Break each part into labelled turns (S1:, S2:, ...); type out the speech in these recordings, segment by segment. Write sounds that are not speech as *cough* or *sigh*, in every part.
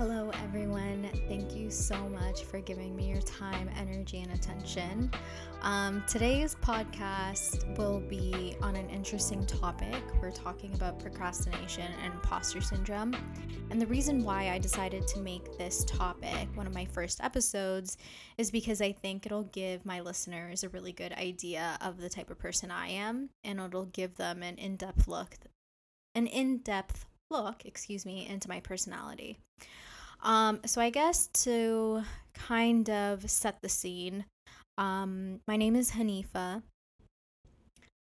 S1: Hello, everyone. Thank you so much for giving me your time, energy, and attention. Um, today's podcast will be on an interesting topic. We're talking about procrastination and imposter syndrome. And the reason why I decided to make this topic one of my first episodes is because I think it'll give my listeners a really good idea of the type of person I am, and it'll give them an in depth look. An in depth look, excuse me, into my personality. Um, so I guess to kind of set the scene, um, my name is Hanifa.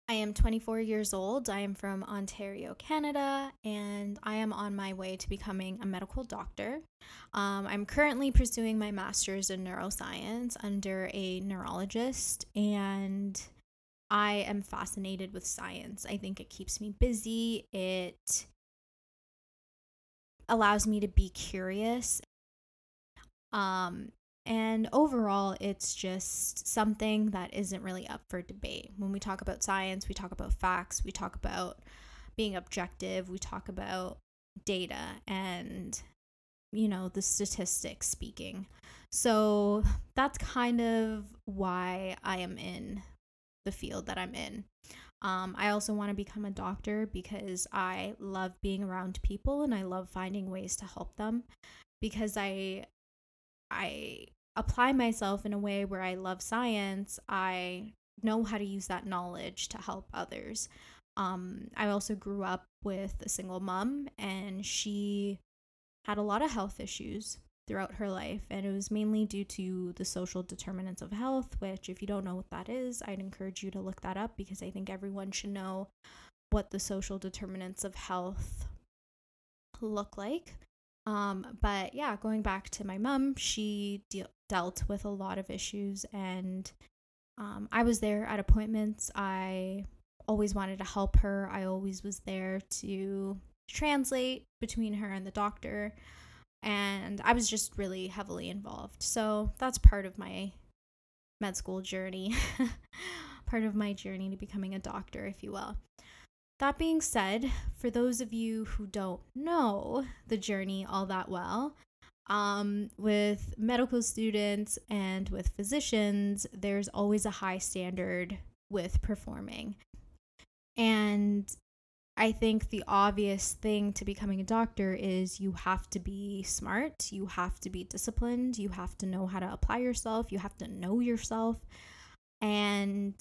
S1: I am 24 years old. I am from Ontario, Canada, and I am on my way to becoming a medical doctor. Um, I'm currently pursuing my master's in neuroscience under a neurologist, and I am fascinated with science. I think it keeps me busy. It allows me to be curious. Um, and overall, it's just something that isn't really up for debate. When we talk about science, we talk about facts, we talk about being objective, we talk about data and, you know, the statistics speaking. So that's kind of why I am in the field that I'm in. Um, I also want to become a doctor because I love being around people and I love finding ways to help them because I I apply myself in a way where I love science. I know how to use that knowledge to help others. Um, I also grew up with a single mom and she had a lot of health issues throughout her life. And it was mainly due to the social determinants of health, which, if you don't know what that is, I'd encourage you to look that up because I think everyone should know what the social determinants of health look like. Um, but yeah, going back to my mom, she de- dealt with a lot of issues, and um, I was there at appointments. I always wanted to help her, I always was there to translate between her and the doctor and I was just really heavily involved. So that's part of my med school journey, *laughs* part of my journey to becoming a doctor, if you will. That being said, for those of you who don't know the journey all that well, um, with medical students and with physicians, there's always a high standard with performing. And I think the obvious thing to becoming a doctor is you have to be smart, you have to be disciplined, you have to know how to apply yourself, you have to know yourself. And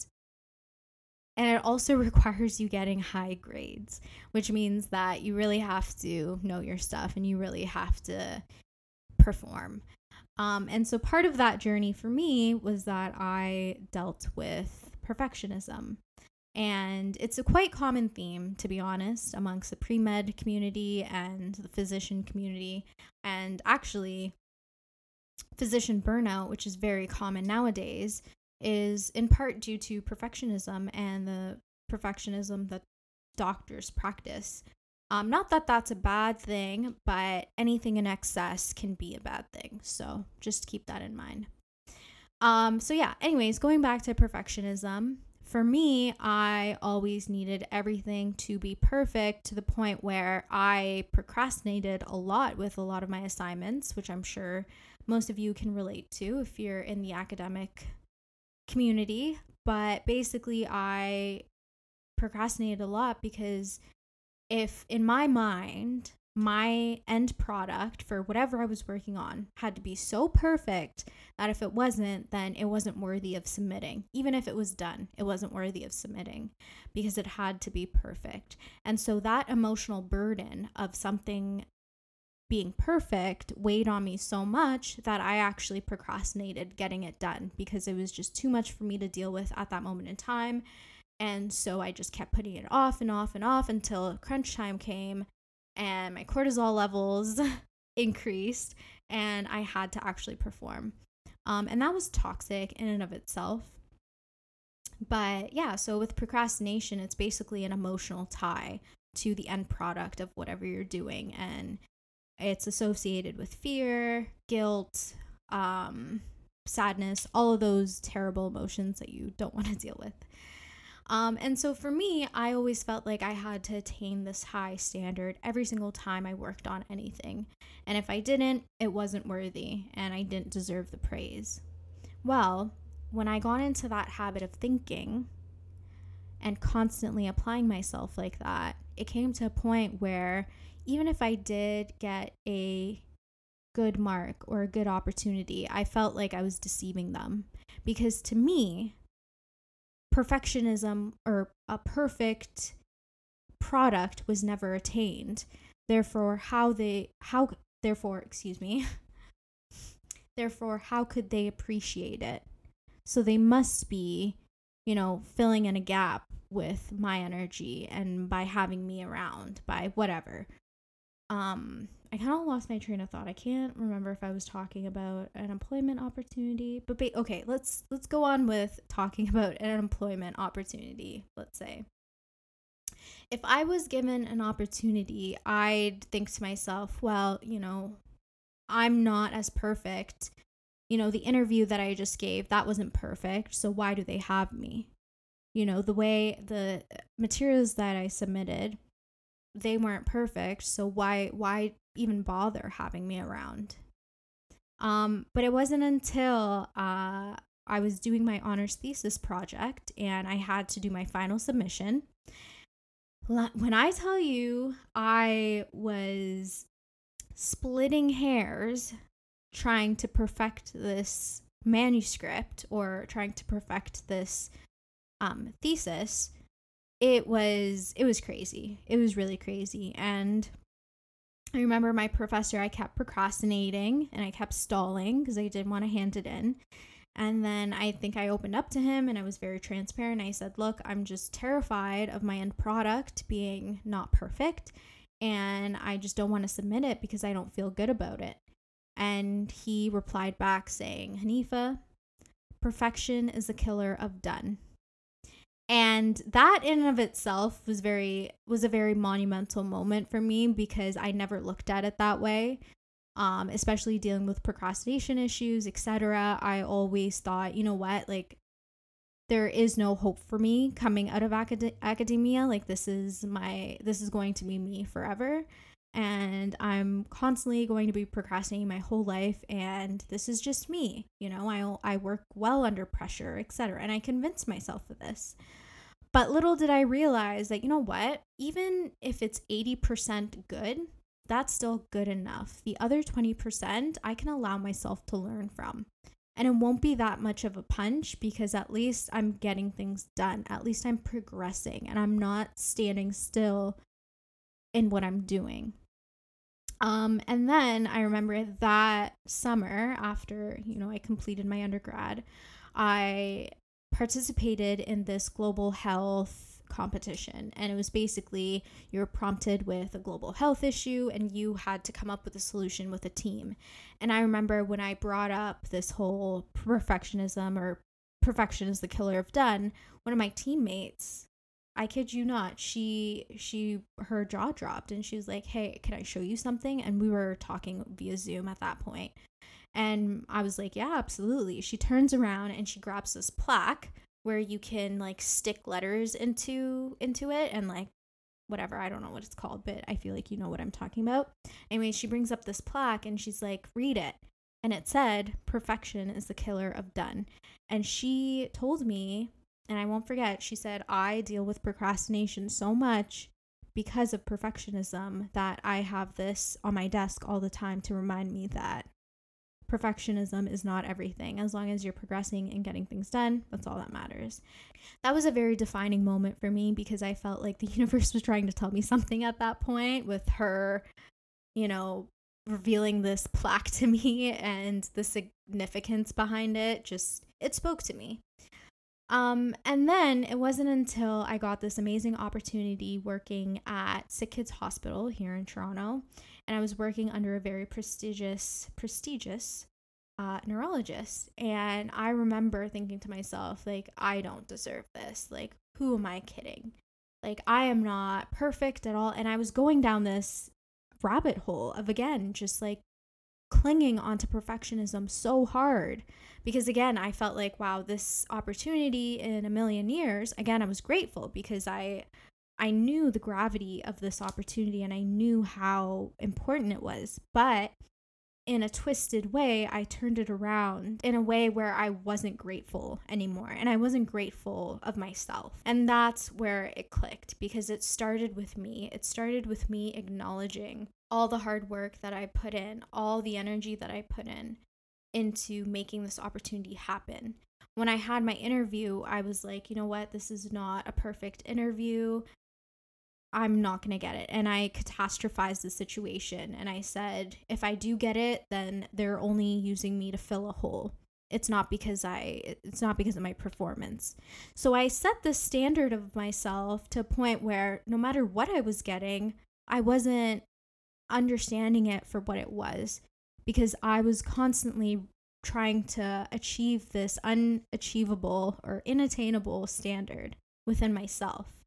S1: and it also *laughs* requires you getting high grades, which means that you really have to know your stuff and you really have to perform. Um, and so part of that journey for me was that I dealt with perfectionism. And it's a quite common theme, to be honest, amongst the pre med community and the physician community. And actually, physician burnout, which is very common nowadays, is in part due to perfectionism and the perfectionism that doctors practice. Um, not that that's a bad thing, but anything in excess can be a bad thing. So just keep that in mind. Um, so yeah, anyways, going back to perfectionism, for me, I always needed everything to be perfect to the point where I procrastinated a lot with a lot of my assignments, which I'm sure most of you can relate to if you're in the academic community. But basically, I procrastinated a lot because if in my mind, my end product for whatever I was working on had to be so perfect that if it wasn't, then it wasn't worthy of submitting. Even if it was done, it wasn't worthy of submitting because it had to be perfect. And so that emotional burden of something being perfect weighed on me so much that I actually procrastinated getting it done because it was just too much for me to deal with at that moment in time. And so I just kept putting it off and off and off until crunch time came and my cortisol levels *laughs* increased and I had to actually perform. Um, and that was toxic in and of itself. But yeah, so with procrastination, it's basically an emotional tie to the end product of whatever you're doing. And it's associated with fear, guilt, um, sadness, all of those terrible emotions that you don't *laughs* want to deal with. Um, and so for me, I always felt like I had to attain this high standard every single time I worked on anything. And if I didn't, it wasn't worthy and I didn't deserve the praise. Well, when I got into that habit of thinking and constantly applying myself like that, it came to a point where even if I did get a good mark or a good opportunity, I felt like I was deceiving them. Because to me, perfectionism or a perfect product was never attained. Therefore, how they, how, therefore, excuse me, *laughs* therefore, how could they appreciate it? So they must be, you know, filling in a gap with my energy and by having me around, by whatever. Um, I kind of lost my train of thought. I can't remember if I was talking about an employment opportunity, but ba- okay, let's let's go on with talking *laughs* about an employment opportunity, let's say. If I was given an opportunity, I'd think to myself, well, you know, I'm not as perfect. You know, the interview that I just gave, that wasn't perfect, so why do they have me? You know, the way the materials that I submitted, they weren't perfect, so why why even bother having me around. Um, but it wasn't until uh, I was doing my honors thesis project and I had to do my final submission. When I tell you I was splitting hairs trying to perfect this manuscript or trying to perfect this um, thesis, it was it was crazy. It was really crazy, and I remember my professor, I kept procrastinating and I kept stalling because I didn't want to hand it in. And then I think I opened up to him and I was very transparent. I said, Look, I'm just terrified of my end product being not perfect. And I just don't want to submit it because I don't feel good about it. And he replied back saying, Hanifa, perfection is the killer of done and that in and of itself was very was a very monumental moment for me because i never looked at it that way. Um, especially dealing with procrastination issues etc i always thought you know what? Like there is no hope for me coming out of acad- academia. Like this is my this is going to be me forever. And i'm constantly going to be procrastinating my whole life and this is just me. You know i i work well under pressure etc and i convinced myself of this but little did I realize that, you know what? Even if it's 80% good, that's still good enough. The other 20%, I can allow myself to learn from. And it won't be that much of a punch because at least I'm getting things done. At least I'm progressing and I'm not standing still in what I'm doing. Um, and then I remember that summer after, you know, I completed my undergrad, I participated in this global health competition and it was basically you were prompted with a global health issue and you had to come up with a solution with a team. And i remember when i brought up this whole perfectionism or perfection is the killer of done one of my teammates i kid you not she she her jaw dropped and she was like hey can i show you something? And we were talking via zoom at that point and I was like, yeah, absolutely. She turns around and she grabs this plaque where you can like stick letters into into it and like whatever, I don't know what it's called, but I feel like you know what I'm talking about. Anyway, she brings up this plaque and she's like, "Read it." And it said, "Perfection is the killer of done." And she told me, and I won't forget, she said, "I deal with procrastination so much because of perfectionism that I have this on my desk all the time to remind me that perfectionism is not everything. As long as you're progressing and getting things done, that's all that matters. That was a very defining moment for me because I felt like the *laughs* universe was trying to tell me something at that point with her, you know, revealing this plaque to me *laughs* and the significance behind it. Just, it spoke to me. Um, and then it wasn't until I got this amazing opportunity working at Sick Kids Hospital here in Toronto and I was working under a very prestigious, prestigious uh, neurologist. And I remember thinking to myself, like, I don't deserve this. Like, who am I kidding? Like, I am not perfect at all. And I was going down this rabbit hole of, again, just like clinging onto perfectionism so hard because again i felt like wow this opportunity in a million years again i was grateful because i i knew the gravity of this opportunity and i knew how important it was but in a twisted way, I turned it around in a way where I wasn't grateful anymore. And I wasn't grateful of myself. And that's where it clicked because it started with me. It started with me acknowledging all the hard work that I put in, all the energy that I put in into making this opportunity happen. When I had my interview, I was like, you know what? This is not a perfect interview. I'm not going to get it. And I catastrophized the situation. And I said, if I do get it, then they're only using me to fill a hole. It's not because I, it's not because of my performance. So I set the standard of myself to a point where no matter what I was getting, I wasn't understanding it for what it was because I was constantly trying to achieve this unachievable or inattainable standard within myself.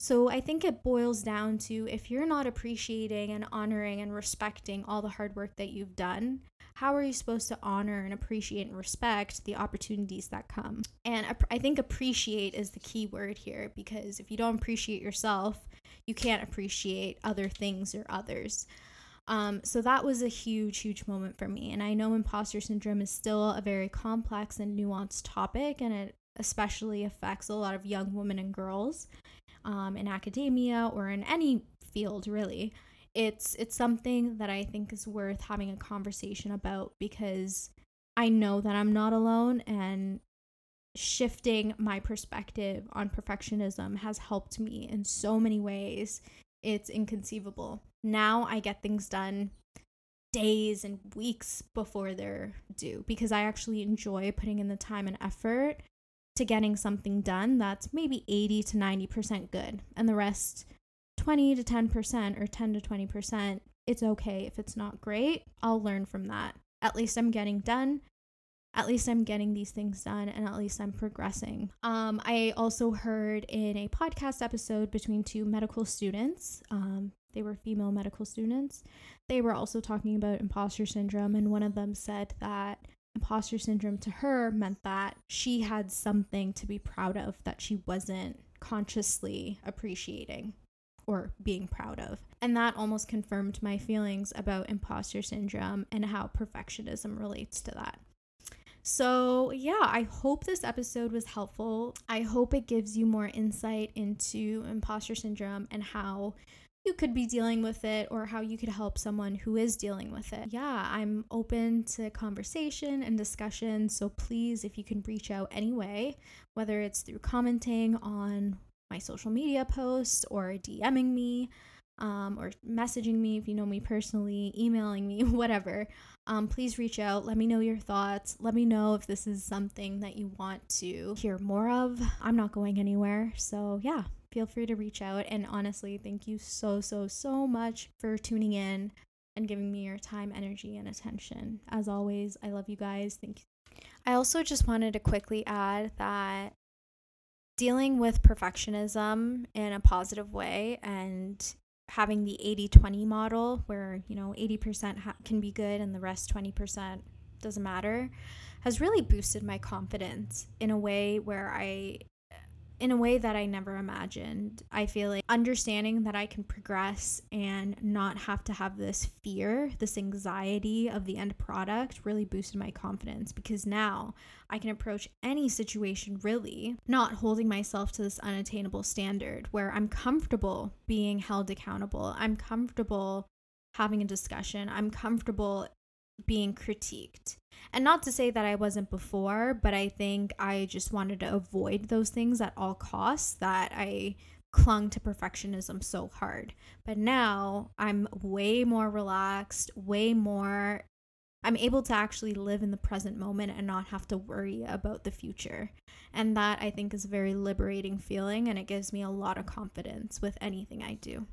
S1: So I think it boils down to if you're not appreciating and honoring and respecting all the hard work that you've done, how are you supposed to honor and appreciate and respect the opportunities that come? And I think appreciate is the key word here because if you don't appreciate yourself, you can't appreciate other things or others. Um, so that was a huge, huge moment for me. And I know imposter syndrome is still a very complex and nuanced topic, and it especially affects a lot of young women and girls um, in academia or in any field really. It's it's something that i think is worth having a conversation about because i know that i'm not alone and shifting my perspective on perfectionism has helped me in so many ways. It's inconceivable. Now i get things done days and weeks before they're due because i actually enjoy putting in the time and effort to getting something done that's maybe 80 to 90% good and the rest 20 to 10% or 10 to 20% it's okay if it's not great. I'll learn from that. At least i'm getting done. At least i'm getting these things done and at least i'm progressing. Um, i also heard in a podcast episode between two medical students um, they were female medical students they were also talking about imposter syndrome and one of them said that imposter syndrome to her meant that she had something to be proud of that she wasn't consciously appreciating or being proud of. And that almost confirmed my feelings about imposter syndrome and how perfectionism relates to that. So, yeah, I hope this episode was helpful. I hope it gives you more insight into imposter syndrome and how you could be dealing with it or how you could help someone who is dealing with it. Yeah, I'm open to conversation and discussion. So please, if you can reach out anyway, whether it's through commenting on my social media posts or DMing me um, or messaging me if you know me personally, emailing me, *laughs* whatever, um, please reach out. Let me know your thoughts. Let me know if this is something that you want to hear more of. I'm not going anywhere. So, yeah, feel free to reach out. And honestly, thank you so, so, so much for tuning in and giving me your time, energy, and attention. As always, I love you guys. Thank you. I also just wanted to quickly add that dealing with perfectionism in a positive way and having the 80-20 model where you know 80% ha- can be good and the rest 20% doesn't matter has really boosted my confidence in a way where i in a way that I never imagined. I feel like understanding that I can progress and not have to have this fear, this anxiety of the end product really boosted my confidence because now I can approach any situation really not holding myself to this unattainable standard where I'm comfortable being held accountable. I'm comfortable having a discussion. I'm comfortable being critiqued. And not to say that I wasn't before, but I think I just wanted to avoid those things at all costs that I clung to perfectionism so hard. But now I'm way more relaxed, way more I'm able to actually live in the present moment and not have to worry about the future. And that I think is a very liberating feeling and it gives me a lot of confidence with anything I do.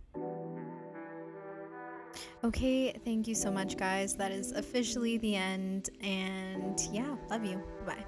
S1: Okay, thank you so much, guys. That is officially the end. And yeah, love you. Bye.